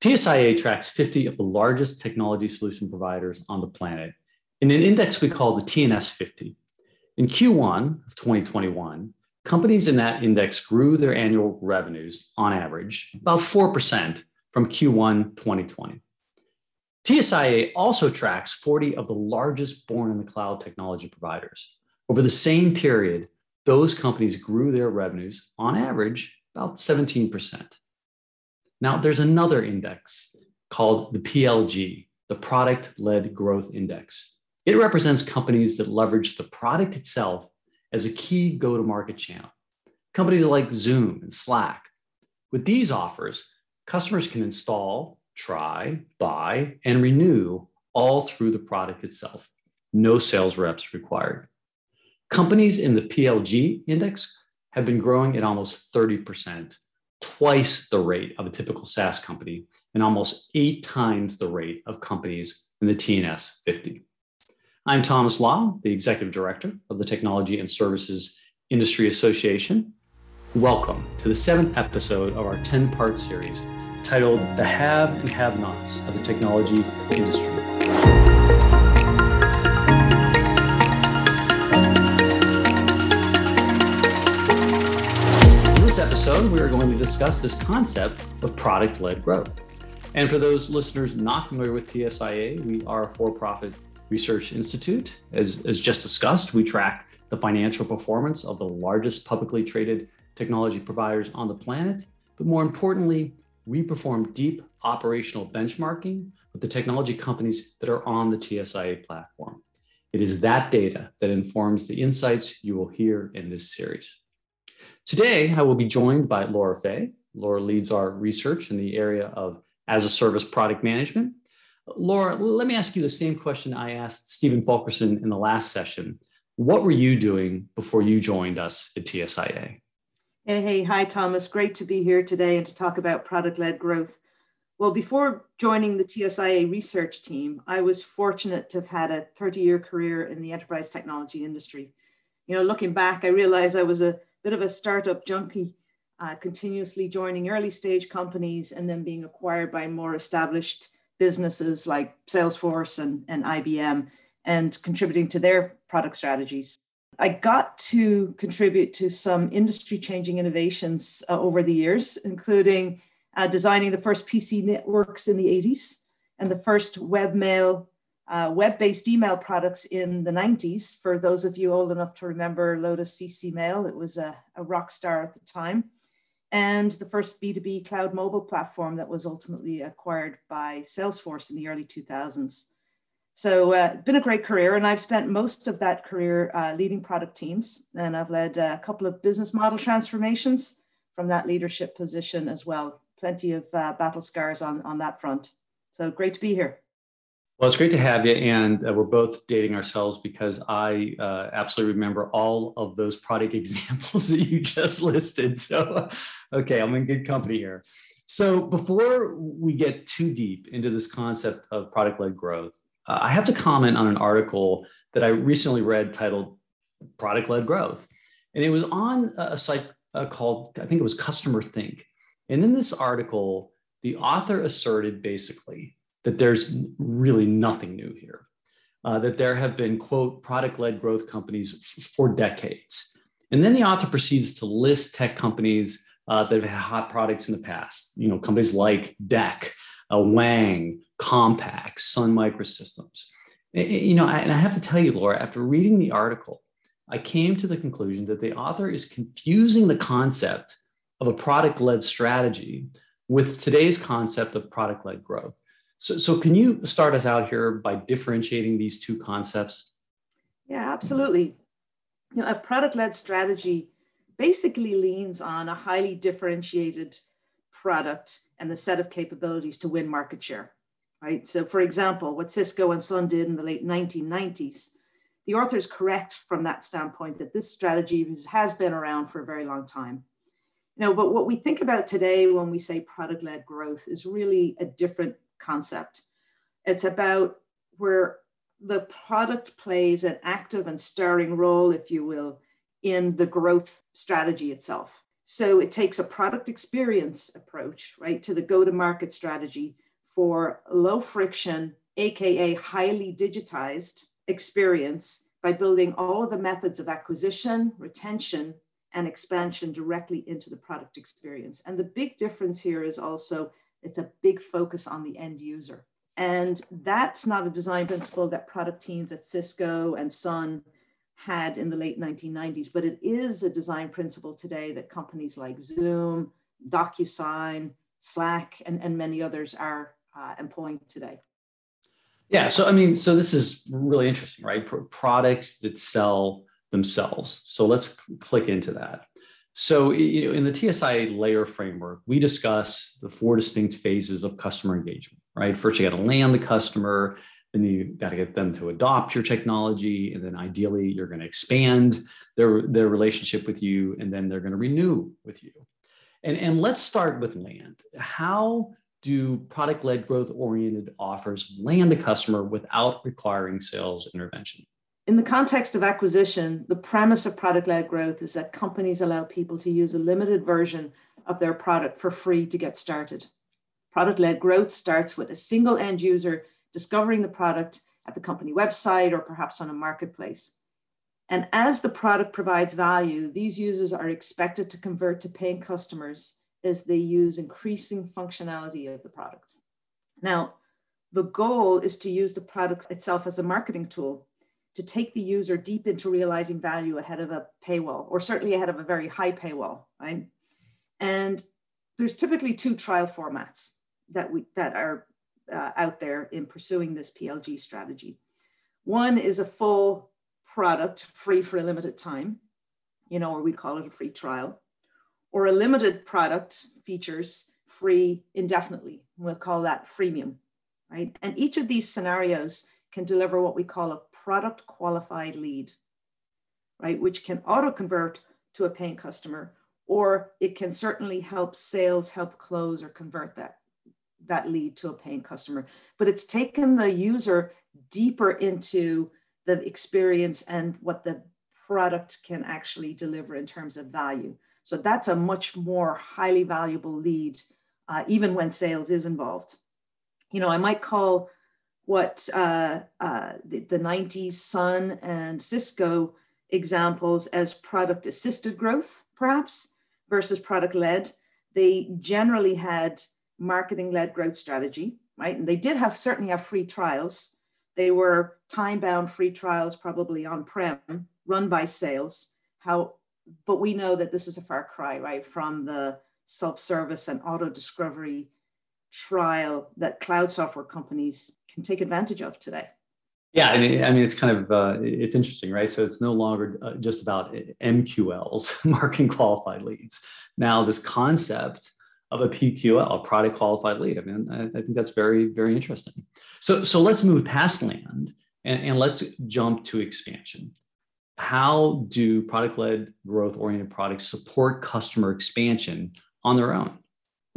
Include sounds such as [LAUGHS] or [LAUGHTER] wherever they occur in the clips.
TSIA tracks 50 of the largest technology solution providers on the planet in an index we call the T&S 50. In Q1 of 2021, companies in that index grew their annual revenues on average about 4% from Q1 2020. TSIA also tracks 40 of the largest born in the cloud technology providers. Over the same period, those companies grew their revenues on average about 17%. Now, there's another index called the PLG, the Product Led Growth Index. It represents companies that leverage the product itself as a key go to market channel. Companies like Zoom and Slack. With these offers, customers can install, try, buy, and renew all through the product itself. No sales reps required. Companies in the PLG index have been growing at almost 30% twice the rate of a typical SaaS company and almost eight times the rate of companies in the T&S 50. I'm Thomas Lah, the Executive Director of the Technology and Services Industry Association. Welcome to the seventh episode of our 10 part series titled The Have and Have Nots of the Technology Industry. Episode, we are going to discuss this concept of product led growth. And for those listeners not familiar with TSIA, we are a for profit research institute. As, as just discussed, we track the financial performance of the largest publicly traded technology providers on the planet. But more importantly, we perform deep operational benchmarking with the technology companies that are on the TSIA platform. It is that data that informs the insights you will hear in this series. Today, I will be joined by Laura Fay. Laura leads our research in the area of as a service product management. Laura, let me ask you the same question I asked Stephen Fulkerson in the last session. What were you doing before you joined us at TSIA? Hey, hey, hi, Thomas. Great to be here today and to talk about product led growth. Well, before joining the TSIA research team, I was fortunate to have had a 30 year career in the enterprise technology industry. You know, looking back, I realized I was a bit of a startup junkie, uh, continuously joining early stage companies and then being acquired by more established businesses like Salesforce and, and IBM and contributing to their product strategies. I got to contribute to some industry changing innovations uh, over the years, including uh, designing the first PC networks in the 80s and the first webmail uh, web-based email products in the 90s. For those of you old enough to remember Lotus cc:Mail, it was a, a rock star at the time. And the first B2B cloud mobile platform that was ultimately acquired by Salesforce in the early 2000s. So uh, been a great career, and I've spent most of that career uh, leading product teams, and I've led a couple of business model transformations from that leadership position as well. Plenty of uh, battle scars on, on that front. So great to be here. Well, it's great to have you. And uh, we're both dating ourselves because I uh, absolutely remember all of those product [LAUGHS] examples that you just listed. So, okay, I'm in good company here. So, before we get too deep into this concept of product led growth, uh, I have to comment on an article that I recently read titled Product Led Growth. And it was on a site uh, called, I think it was Customer Think. And in this article, the author asserted basically that there's really nothing new here. Uh, that there have been, quote, product led growth companies f- for decades. And then the author proceeds to list tech companies uh, that have had hot products in the past, you know, companies like DEC, uh, Wang, Compaq, Sun Microsystems. You know, and I have to tell you, Laura, after reading the article, I came to the conclusion that the author is confusing the concept of a product led strategy with today's concept of product led growth. So, so can you start us out here by differentiating these two concepts? Yeah, absolutely. You know, a product-led strategy basically leans on a highly differentiated product and the set of capabilities to win market share. Right. So, for example, what Cisco and Sun did in the late 1990s, the author is correct from that standpoint that this strategy has been around for a very long time. You know, but what we think about today when we say product-led growth is really a different concept. It's about where the product plays an active and starring role, if you will, in the growth strategy itself. So it takes a product experience approach, right, to the go to market strategy for low friction, AKA highly digitized experience by building all of the methods of acquisition, retention, and expansion directly into the product experience. And the big difference here is also it's a big focus on the end user. And that's not a design principle that product teams at Cisco and Sun had in the late 1990s, but it is a design principle today that companies like Zoom, DocuSign, Slack, and, and many others are uh, employing today. Yeah, so I mean, so this is really interesting, right? Pro- products that sell themselves. So let's click into that. So you know, in the TSIA LAER framework, we discuss the four distinct phases of customer engagement, right? First, you got to land the customer, then you got to get them to adopt your technology, and then ideally you're going to expand their, their relationship with you, and then they're going to renew with you. And, and let's start with land. How do product led growth oriented offers land a customer without requiring sales intervention? In the context of acquisition, the premise of product led growth is that companies allow people to use a limited version of their product for free to get started. Product led growth starts with a single end user discovering the product at the company website or perhaps on a marketplace. And as the product provides value, these users are expected to convert to paying customers as they use increasing functionality of the product. Now, the goal is to use the product itself as a marketing tool to take the user deep into realizing value ahead of a paywall, or certainly ahead of a very high paywall, right? And there's typically two trial formats that we that are uh, out there in pursuing this PLG strategy. One is a full product free for a limited time, you know, or we call it a free trial, or a limited product features free indefinitely. We'll call that freemium, right? And each of these scenarios can deliver what we call a product qualified lead, right? Which can auto convert to a paying customer, or it can certainly help sales help close or convert that that lead to a paying customer. But it's taken the user deeper into the experience and what the product can actually deliver in terms of value. So that's a much more highly valuable lead, uh, even when sales is involved. You know, I might call what uh, uh, the, the 90s Sun and Cisco examples as product assisted growth, perhaps, versus product led. They generally had marketing led growth strategy, right? And they did have certainly have free trials. They were time bound free trials, probably on prem, run by sales. How, but we know that this is a far cry, right, from the self service and auto discovery trial that cloud software companies can take advantage of today. Yeah, I mean, I mean, it's kind of uh, it's interesting, right? So it's no longer uh, just about MQLs, [LAUGHS] marketing qualified leads. Now, this concept of a PQL, a product qualified lead. I mean, I, I think that's very, very interesting. So, so let's move past land and, and let's jump to expansion. How do product led growth oriented products support customer expansion on their own?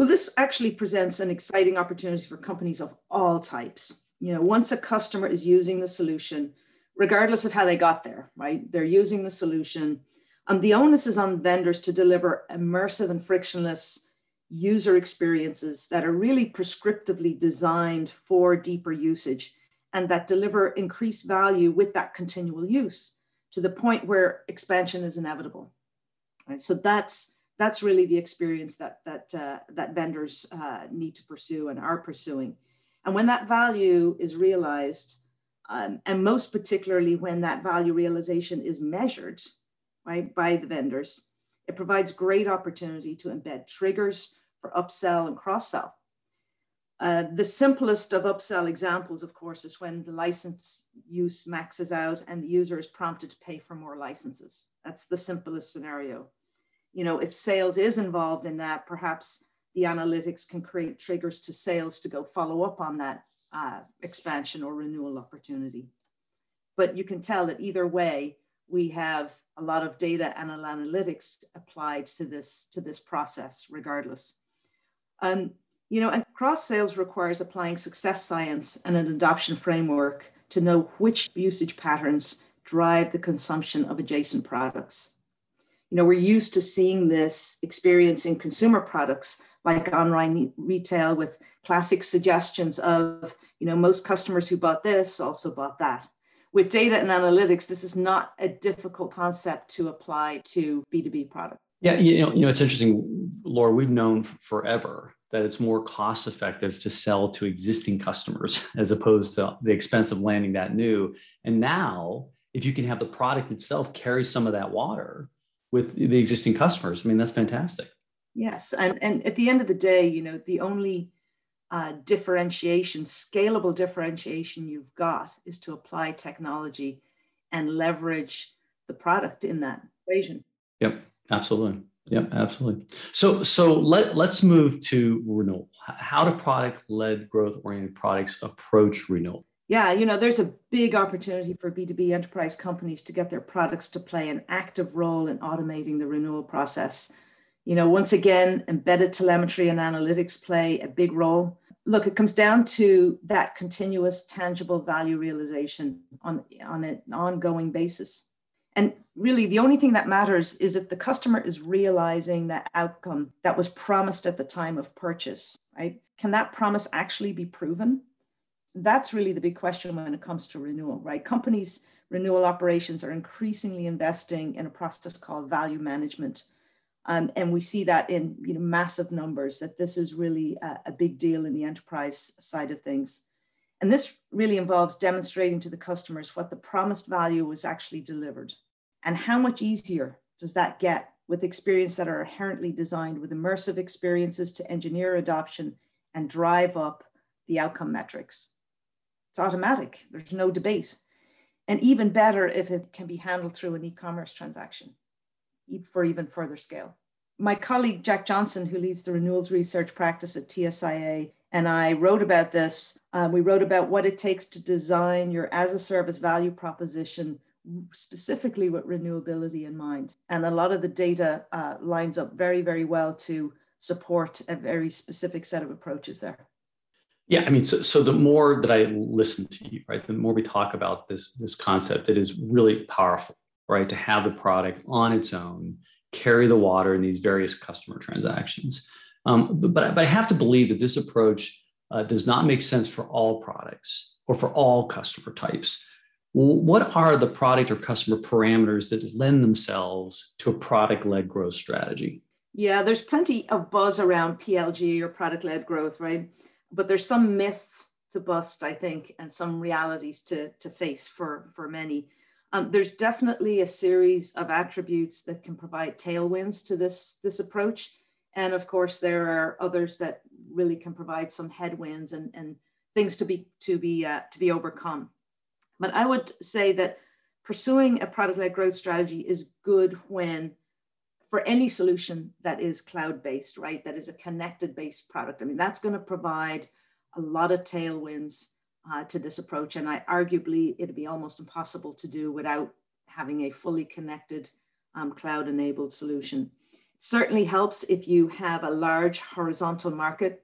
Well, this actually presents an exciting opportunity for companies of all types. You know, once a customer is using the solution, regardless of how they got there, right? They're using the solution. And the onus is on vendors to deliver immersive and frictionless user experiences that are really prescriptively designed for deeper usage and that deliver increased value with that continual use to the point where expansion is inevitable. Right? So that's that's really the experience that that uh, that vendors uh, need to pursue and are pursuing. And when that value is realized, um, and most particularly when that value realization is measured, right, by the vendors, it provides great opportunity to embed triggers for upsell and cross sell. Uh, the simplest of upsell examples, of course, is when the license use maxes out and the user is prompted to pay for more licenses. That's the simplest scenario. You know, if sales is involved in that, perhaps the analytics can create triggers to sales to go follow up on that uh, expansion or renewal opportunity. But you can tell that either way, we have a lot of data and analytics applied to this to this process regardless. Um, you know, and cross sales requires applying success science and an adoption framework to know which usage patterns drive the consumption of adjacent products. You know, we're used to seeing this experience in consumer products like online retail with classic suggestions of, you know, most customers who bought this also bought that. With data and analytics, this is not a difficult concept to apply to B2B products. Yeah, you know, you know, it's interesting, Laura. We've known forever that it's more cost effective to sell to existing customers [LAUGHS] as opposed to the expense of landing that new. And now, if you can have the product itself carry some of that water with the existing customers, I mean, that's fantastic. Yes, and and at the end of the day, you know, the only uh, differentiation, scalable differentiation you've got is to apply technology and leverage the product in that equation. Yep, absolutely. Yep, absolutely. So so let let's move to renewal. How do product-led growth-oriented products approach renewal? Yeah, you know, there's a big opportunity for B2B enterprise companies to get their products to play an active role in automating the renewal process. You know, once again, embedded telemetry and analytics play a big role. Look, it comes down to that continuous tangible value realization on, on an ongoing basis. And really, the only thing that matters is if the customer is realizing that outcome that was promised at the time of purchase, right? Can that promise actually be proven? That's really the big question when it comes to renewal, right? Companies' renewal operations are increasingly investing in a process called value management um, and we see that in you know, massive numbers, that this is really a, a big deal in the enterprise side of things. And this really involves demonstrating to the customers what the promised value was actually delivered. And how much easier does that get with experience that are inherently designed with immersive experiences to engineer adoption and drive up the outcome metrics? It's automatic, there's no debate. And even better if it can be handled through an e commerce transaction for even further scale. My colleague Jack Johnson, who leads the renewals research practice at TSIA, and I wrote about this. Um, we wrote about what it takes to design your as a service value proposition specifically with renewability in mind. And a lot of the data uh, lines up very, very well to support a very specific set of approaches there. Yeah, I mean, so, so the more that I listen to you, right, the more we talk about this this concept, it is really powerful right? To have the product on its own, carry the water in these various customer transactions. Um, but, but, I have to believe that this approach uh, does not make sense for all products or for all customer types. What are the product or customer parameters that lend themselves to a product led growth strategy? Yeah, there's plenty of buzz around PLG or product led growth, right? But there's some myths to bust, I think, and some realities to, to face for, for many. Um, there's definitely a series of attributes that can provide tailwinds to this, this approach. And of course, there are others that really can provide some headwinds and, and things to be, to, be, uh, to be overcome. But I would say that pursuing a product-led growth strategy is good when for any solution that is cloud-based, right? That is a connected-based product. I mean, that's going to provide a lot of tailwinds uh, to this approach. And I arguably it'd be almost impossible to do without having a fully connected um, cloud enabled solution. It certainly helps if you have a large horizontal market,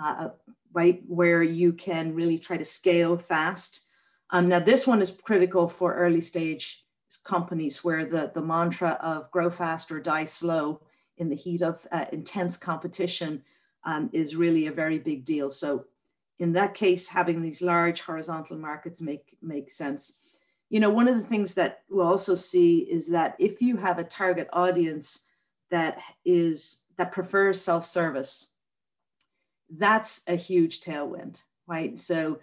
uh, uh, right, where you can really try to scale fast. Um, now, this one is critical for early stage companies where the, the mantra of grow fast or die slow in the heat of uh, intense competition um, is really a very big deal. So in that case, having these large horizontal markets make, make sense. You know, one of the things that we'll also see is that if you have a target audience that is that prefers self-service, that's a huge tailwind, right? So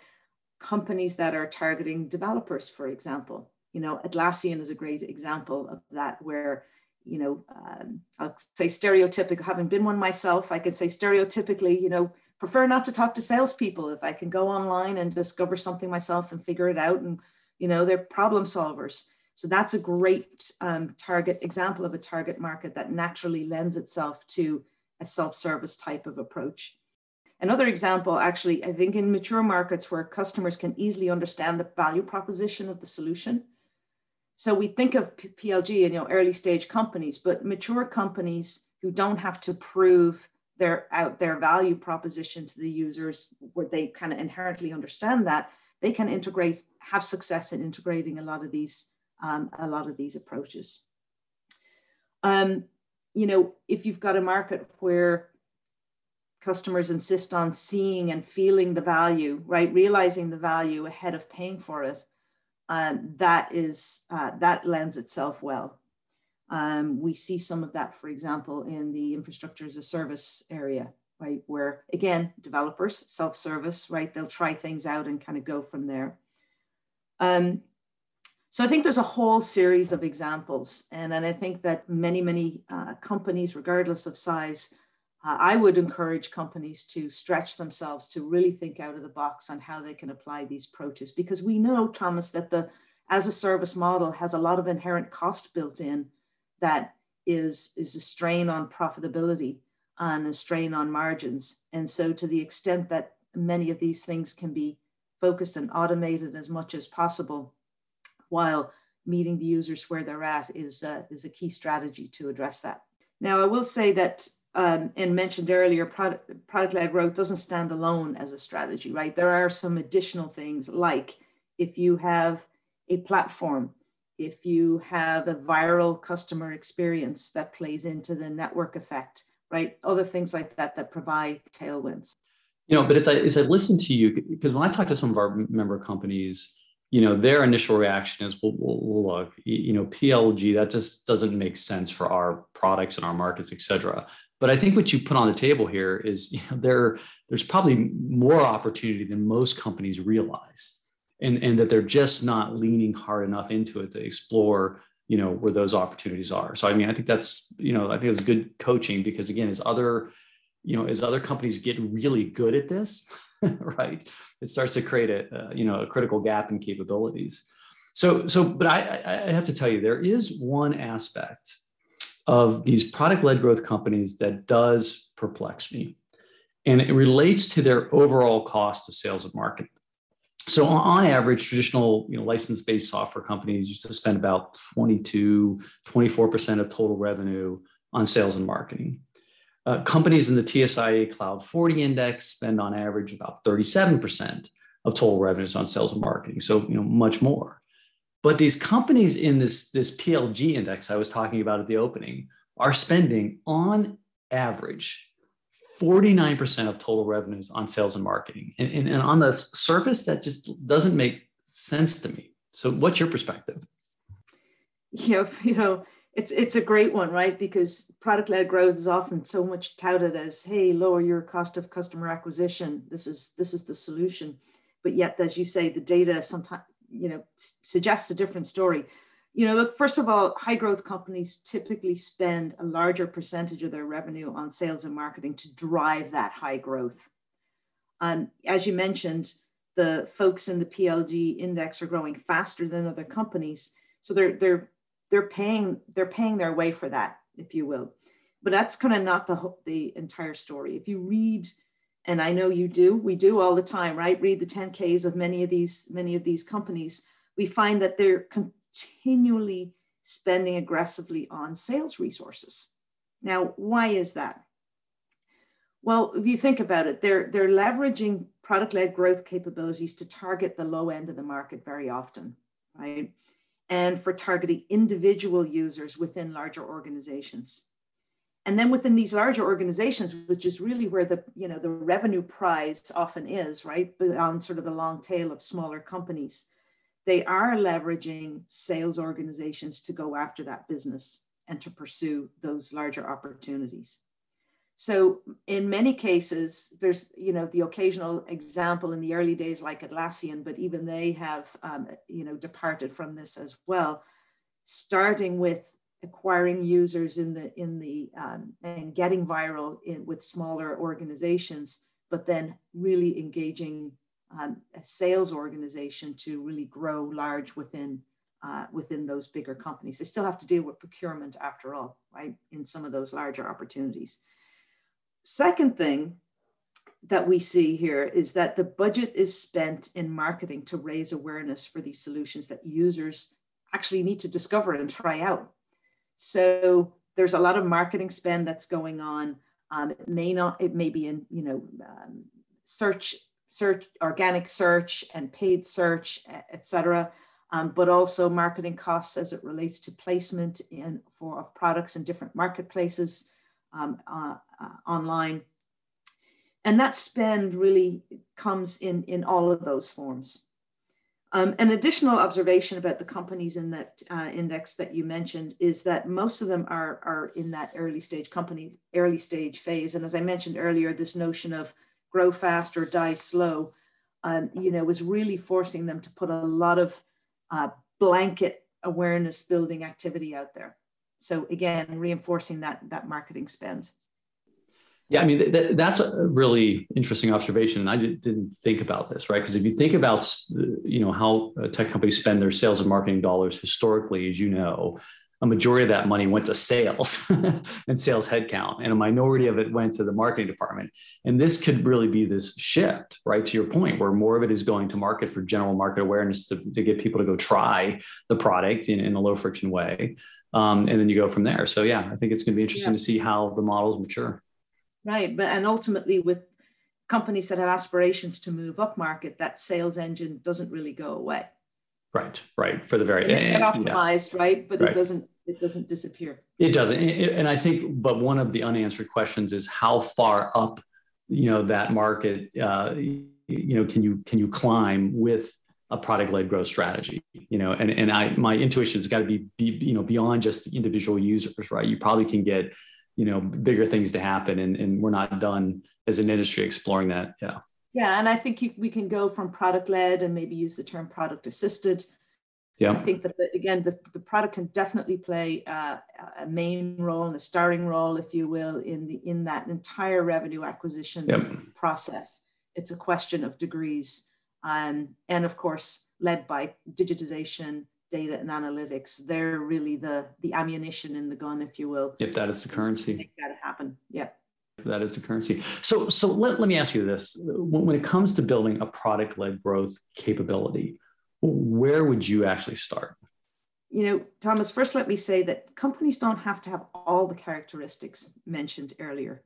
companies that are targeting developers, for example, you know, Atlassian is a great example of that, where you know, um, I'll say stereotypical. Having been one myself, I could say stereotypically, you know, prefer not to talk to salespeople if I can go online and discover something myself and figure it out. And, you know, they're problem solvers. So that's a great um, target example of a target market that naturally lends itself to a self-service type of approach. Another example, actually, I think in mature markets where customers can easily understand the value proposition of the solution. So we think of PLG in you know early stage companies, but mature companies who don't have to prove their out their value proposition to the users where they kind of inherently understand that they can integrate have success in integrating a lot of these um, a lot of these approaches. Um, you know, if you've got a market where customers insist on seeing and feeling the value, right, realizing the value ahead of paying for it, um, that is uh, that lends itself well. Um, we see some of that, for example, in the infrastructure as a service area, right, where again developers self-service, right, they'll try things out and kind of go from there. Um, so I think there's a whole series of examples, and, and I think that many, many uh, companies, regardless of size, uh, I would encourage companies to stretch themselves to really think out of the box on how they can apply these approaches, because we know, Thomas, that the as a service model has a lot of inherent cost built in that is, is a strain on profitability and a strain on margins. And so to the extent that many of these things can be focused and automated as much as possible, while meeting the users where they're at is, uh, is a key strategy to address that. Now, I will say that, um, and mentioned earlier, product, product-led growth doesn't stand alone as a strategy, right? There are some additional things like if you have a platform, if you have a viral customer experience that plays into the network effect, right? Other things like that that provide tailwinds. You know, but as I, as I listen to you, because when I talk to some of our member companies, you know their initial reaction is well, well, look you know plg that just doesn't make sense for our products and our markets et cetera. But i think what you put on the table here is [LAUGHS] you know there there's probably more opportunity than most companies realize. And and that they're just not leaning hard enough into it to explore you know where those opportunities are. So i mean i think that's you know i think it's good coaching because again as other you know as other companies get really good at this [LAUGHS] right? It starts to create a, uh, you know a critical gap in capabilities. So so, but I, I have to tell you, there is one aspect of these product-led growth companies that does perplex me, and it relates to their overall cost of sales and marketing. So on average, traditional you know, license-based software companies used to spend about 22, 24% of total revenue on sales and marketing. Uh, companies in the TSIA Cloud 40 Index spend on average about 37% of total revenues on sales and marketing. So, you know, much more. But these companies in this, this PLG index I was talking about at the opening are spending on average 49% of total revenues on sales and marketing. And, and, and on the surface, that just doesn't make sense to me. So, what's your perspective? Yeah, [LAUGHS] you know, it's it's a great one, right? Because product led growth is often so much touted as, hey, lower your cost of customer acquisition. This is this is the solution. But yet, as you say, the data sometimes you know suggests a different story. You know, look, first of all, high growth companies typically spend a larger percentage of their revenue on sales and marketing to drive that high growth. And as you mentioned, the folks in the PLG index are growing faster than other companies. So they're they're they're paying they're paying their way for that, if you will. But that's kind of not the the entire story. If you read, and I know you do, we do all the time, right? Read the 10Ks of many of these many of these companies. We find that they're continually spending aggressively on sales resources. Now, why is that? Well, if you think about it, they're they're leveraging product-led growth capabilities to target the low end of the market very often, right? And for targeting individual users within larger organizations. And then within these larger organizations, which is really where the, you know, the revenue prize often is, right? Beyond sort of the long tail of smaller companies, they are leveraging sales organizations to go after that business and to pursue those larger opportunities. So in many cases, there's you know the occasional example in the early days like Atlassian, but even they have um, you know departed from this as well, starting with acquiring users in the in the um, and getting viral in, with smaller organizations, but then really engaging um, a sales organization to really grow large within uh, within those bigger companies. They still have to deal with procurement after all, right? In some of those larger opportunities. Second thing that we see here is that the budget is spent in marketing to raise awareness for these solutions that users actually need to discover and try out. So there's a lot of marketing spend that's going on. Um, it may not, it may be in, you know, um, search, search, organic search and paid search, et cetera. um, but also marketing costs as it relates to placement in for of products in different marketplaces um, uh, uh, online. And that spend really comes in, in all of those forms. Um, an additional observation about the companies in that uh, index that you mentioned is that most of them are, are in that early stage company, early stage phase. And as I mentioned earlier, this notion of grow fast or die slow, um, you know, was really forcing them to put a lot of uh, blanket awareness building activity out there. So again, reinforcing that that marketing spend. Yeah, I mean th- that's a really interesting observation, and I didn't think about this, right? Because if you think about you know how uh, tech companies spend their sales and marketing dollars historically, as you know, a majority of that money went to sales [LAUGHS] and sales headcount, and a minority of it went to the marketing department. And this could really be this shift, right? To your point, where more of it is going to market for general market awareness to, to get people to go try the product in, in a low friction way. Um, and then you go from there. So, yeah, I think it's going to be interesting yeah. to see how the models mature. Right. But, and ultimately, with companies that have aspirations to move up market, that sales engine doesn't really go away. Right, right. For the very it's optimized, yeah. right? But right. it doesn't it doesn't disappear. It doesn't. And I think, but one of the unanswered questions is how far up, you know, that market, uh, you know, can you can you climb with a product led growth strategy? You know, and and I my intuition has got to be, be you know beyond just the individual users, right? You probably can get you know bigger things to happen, and and we're not done as an industry exploring that. Yeah. Yeah, and I think you, we can go from product led and maybe use the term product assisted. Yeah. I think that the, again, the, the product can definitely play uh, a main role and a starring role, if you will, in the in that entire revenue acquisition yep. process. It's a question of degrees, um, and of course, led by digitization, data, and analytics. They're really the the ammunition in the gun, if you will. If that is the currency. Make that happen. Yeah that is the currency. So, so let, let me ask you this: when, when it comes to building a product-led growth capability, where would you actually start? You know, Thomas. First, let me say that companies don't have to have all the characteristics mentioned earlier.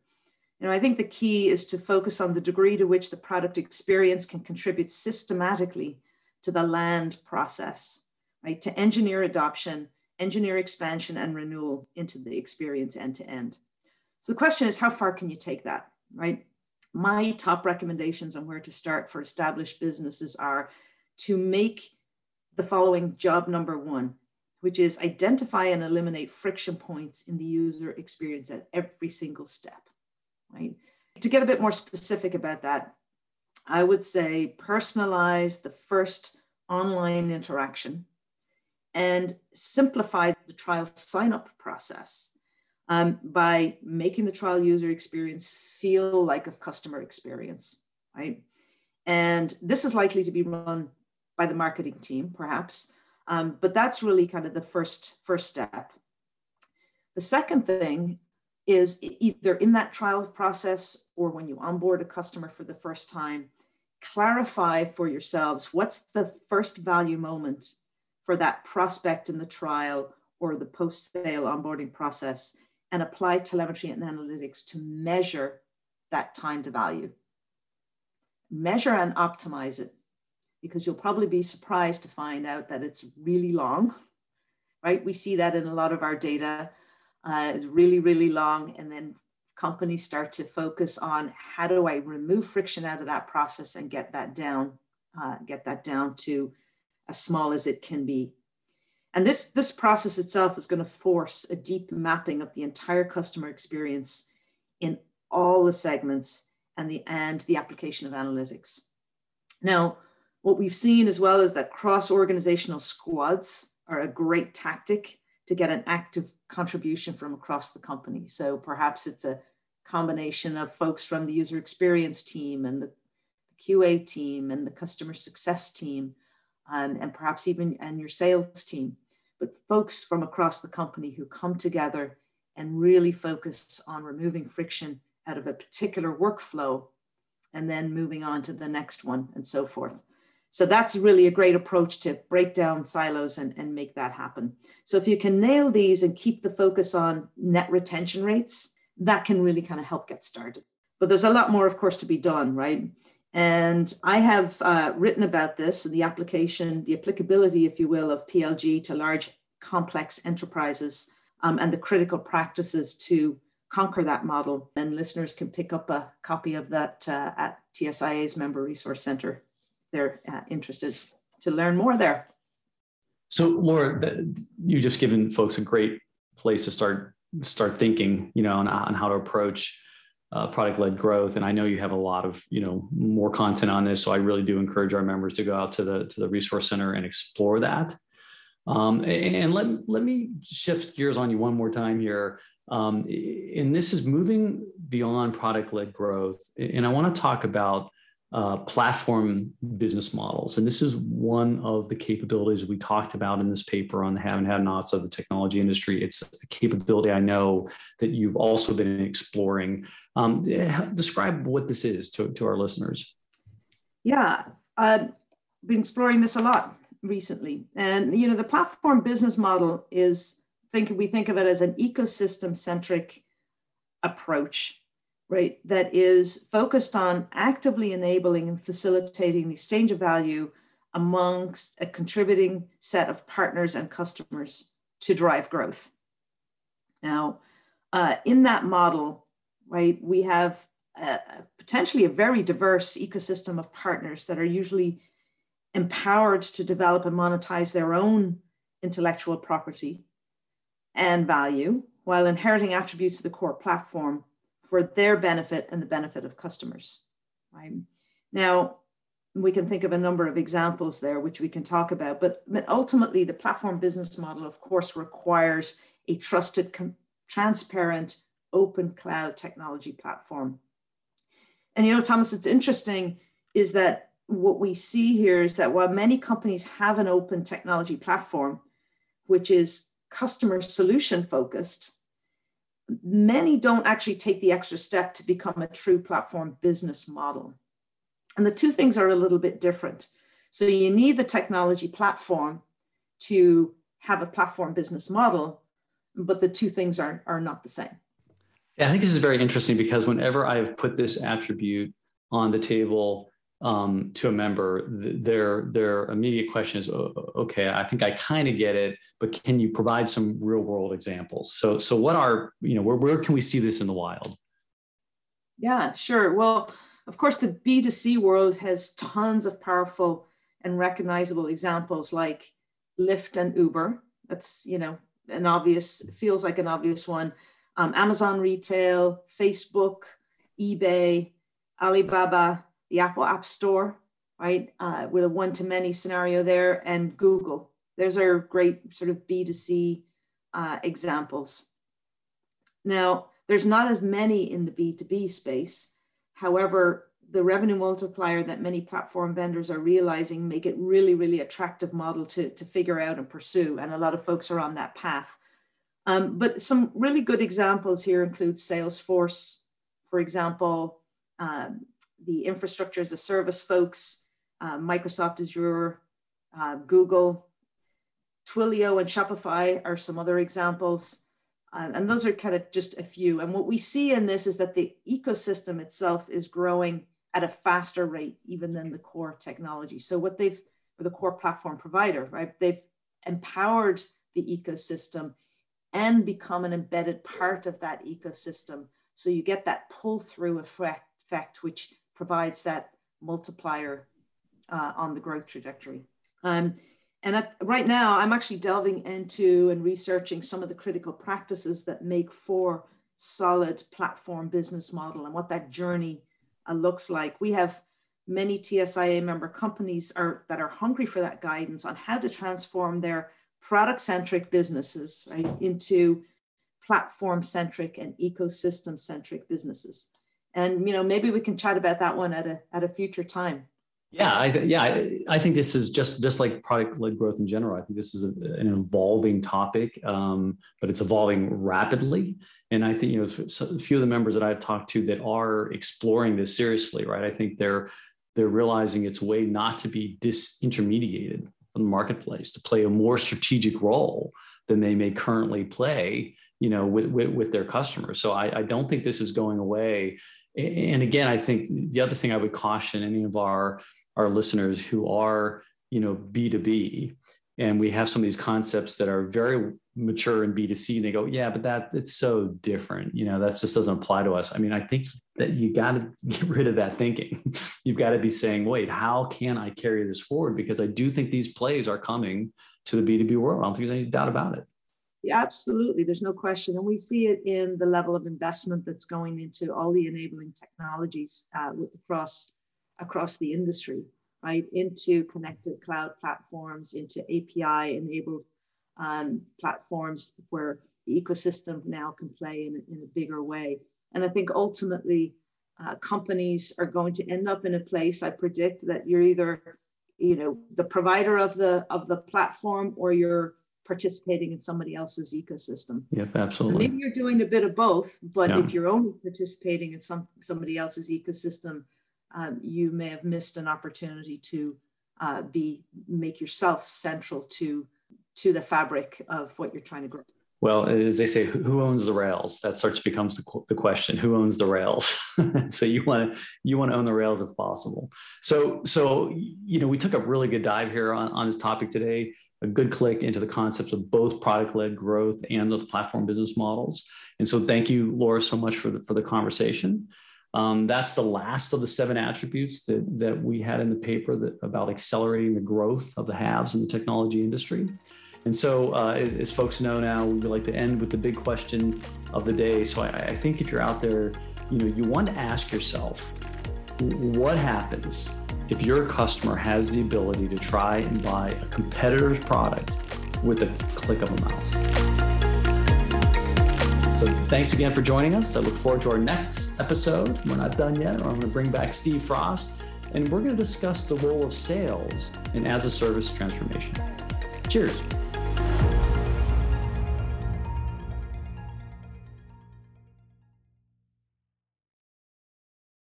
You know, I think the key is to focus on the degree to which the product experience can contribute systematically to the land process, right? To engineer adoption, engineer expansion, and renewal into the experience end to end. So the question is, how far can you take that, right? My top recommendations on where to start for established businesses are to make the following job number one, which is identify and eliminate friction points in the user experience at every single step, right? To get a bit more specific about that, I would say personalize the first online interaction and simplify the trial sign up process um, by making the trial user experience feel like a customer experience, right? And this is likely to be run by the marketing team, perhaps, um, but that's really kind of the first first step. The second thing is either in that trial process or when you onboard a customer for the first time, clarify for yourselves what's the first value moment for that prospect in the trial or the post sale onboarding process and apply telemetry and analytics to measure that time to value. Measure and optimize it because you'll probably be surprised to find out that it's really long, right? We see that in a lot of our data. Uh, it's really, really long. And then companies start to focus on how do I remove friction out of that process and get that down, uh, get that down to as small as it can be. And this, this process itself is going to force a deep mapping of the entire customer experience in all the segments and the, and the application of analytics. Now, what we've seen as well is that cross-organizational squads are a great tactic to get an active contribution from across the company. So perhaps it's a combination of folks from the user experience team and the QA team and the customer success team and, and perhaps even and your sales team, but folks from across the company who come together and really focus on removing friction out of a particular workflow and then moving on to the next one and so forth. So that's really a great approach to break down silos and, and make that happen. So if you can nail these and keep the focus on net retention rates, that can really kind of help get started. But there's a lot more, of course, to be done, right? And I have uh, written about this the application, the applicability, if you will, of PLG to large complex enterprises um, and the critical practices to conquer that model. And listeners can pick up a copy of that uh, at TSIA's Member Resource Center. They're uh, interested to learn more there. So, Laura, you've just given folks a great place to start start thinking, you know, on, on how to approach uh, product led growth. And I know you have a lot of, you know, more content on this. So I really do encourage our members to go out to the to the resource center and explore that. Um, and let let me shift gears on you one more time here. Um, and this is moving beyond product led growth. And I want to talk about uh, platform business models. And this is one of the capabilities we talked about in this paper on the have and have nots of the technology industry. It's a capability I know that you've also been exploring. Um, describe what this is to, to our listeners. Yeah, I've been exploring this a lot recently. And, you know, the platform business model is, think we think of it as an ecosystem centric approach right, that is focused on actively enabling and facilitating the exchange of value amongst a contributing set of partners and customers to drive growth. Now, uh, in that model, right, we have a, potentially a very diverse ecosystem of partners that are usually empowered to develop and monetize their own intellectual property and value while inheriting attributes of the core platform for their benefit and the benefit of customers. Right? Now, we can think of a number of examples there, which we can talk about, but, but ultimately, the platform business model, of course, requires a trusted, transparent, open cloud technology platform. And you know, Thomas, it's interesting is that what we see here is that while many companies have an open technology platform, which is customer solution focused, many don't actually take the extra step to become a true platform business model. And the two things are a little bit different. So you need the technology platform to have a platform business model, but the two things are, are not the same. Yeah, I think this is very interesting because whenever I've put this attribute on the table um, to a member, their their immediate question is, okay, I think I kind of get it, but can you provide some real world examples? So so what are you know where where can we see this in the wild? Yeah, sure. Well, of course, the B 2 C world has tons of powerful and recognizable examples like Lyft and Uber. That's you know an obvious feels like an obvious one. Um, Amazon Retail, Facebook, eBay, Alibaba the Apple App Store, right, uh, with a one to many scenario there, and Google. Those are great sort of B2C uh, examples. Now, there's not as many in the B2B space. However, the revenue multiplier that many platform vendors are realizing make it really, really attractive model to, to figure out and pursue. And a lot of folks are on that path. Um, but some really good examples here include Salesforce, for example, um, the infrastructure as a service folks, uh, Microsoft Azure, uh, Google, Twilio and Shopify are some other examples. Uh, and those are kind of just a few. And what we see in this is that the ecosystem itself is growing at a faster rate even than the core technology. So what they've, or the core platform provider, right? They've empowered the ecosystem and become an embedded part of that ecosystem. So you get that pull through effect, effect which provides that multiplier uh, on the growth trajectory. Um, and at, right now, I'm actually delving into and researching some of the critical practices that make for solid platform business model and what that journey uh, looks like. We have many TSIA member companies are, that are hungry for that guidance on how to transform their product-centric businesses right, into platform-centric and ecosystem-centric businesses and you know maybe we can chat about that one at a at a future time. Yeah I, yeah I, I think this is just just like product led growth in general i think this is a, an evolving topic um, but it's evolving rapidly. And i think you know a few of the members that i've talked to that are exploring this seriously right i think they're they're realizing it's way not to be disintermediated from the marketplace to play a more strategic role than they may currently play you know with with, with their customers. So I, I don't think this is going away And again, I think the other thing I would caution any of our our listeners who are you know B2B and we have some of these concepts that are very mature in b2c and they go yeah but that it's so different. You know that just doesn't apply to us. I mean i think that you got to get rid of that thinking. [LAUGHS] You've got to be saying wait how can i carry this forward? Because i do think these plays are coming to the b2b world. I don't think there's any doubt about it absolutely there's no question and we see it in the level of investment that's going into all the enabling technologies uh, across across the industry right, into connected cloud platforms, into API enabled um, platforms where the ecosystem now can play in, in a bigger way. And I think ultimately, uh, companies are going to end up in a place. I predict that you're either, you know, the provider of the of the platform, or you're participating in somebody else's ecosystem. Yep, absolutely. maybe you're doing a bit of both, but yeah. if you're only participating in some somebody else's ecosystem, um, you may have missed an opportunity to uh, be make yourself central to to the fabric of what you're trying to grow. Well, as they say, who owns the rails? That starts becomes the, the question: Who owns the rails? [LAUGHS] so you want to you want to own the rails if possible. So so you know we took a really good dive here on, on this topic today. A good click into the concepts of both product-led growth and the platform business models. And so, thank you, Laura, so much for the for the conversation. Um, that's the last of the seven attributes that, that we had in the paper that, about accelerating the growth of the haves in the technology industry. And so, uh, as folks know now, we like to end with the big question of the day. So, I, I think if you're out there, you know, you want to ask yourself, what happens if your customer has the ability to try and buy a competitor's product with a click of a mouse? So thanks again for joining us. I look forward to our next episode. We're not done yet. I'm going to bring back Steve Frost, and we're going to discuss the role of sales in as a service transformation. Cheers.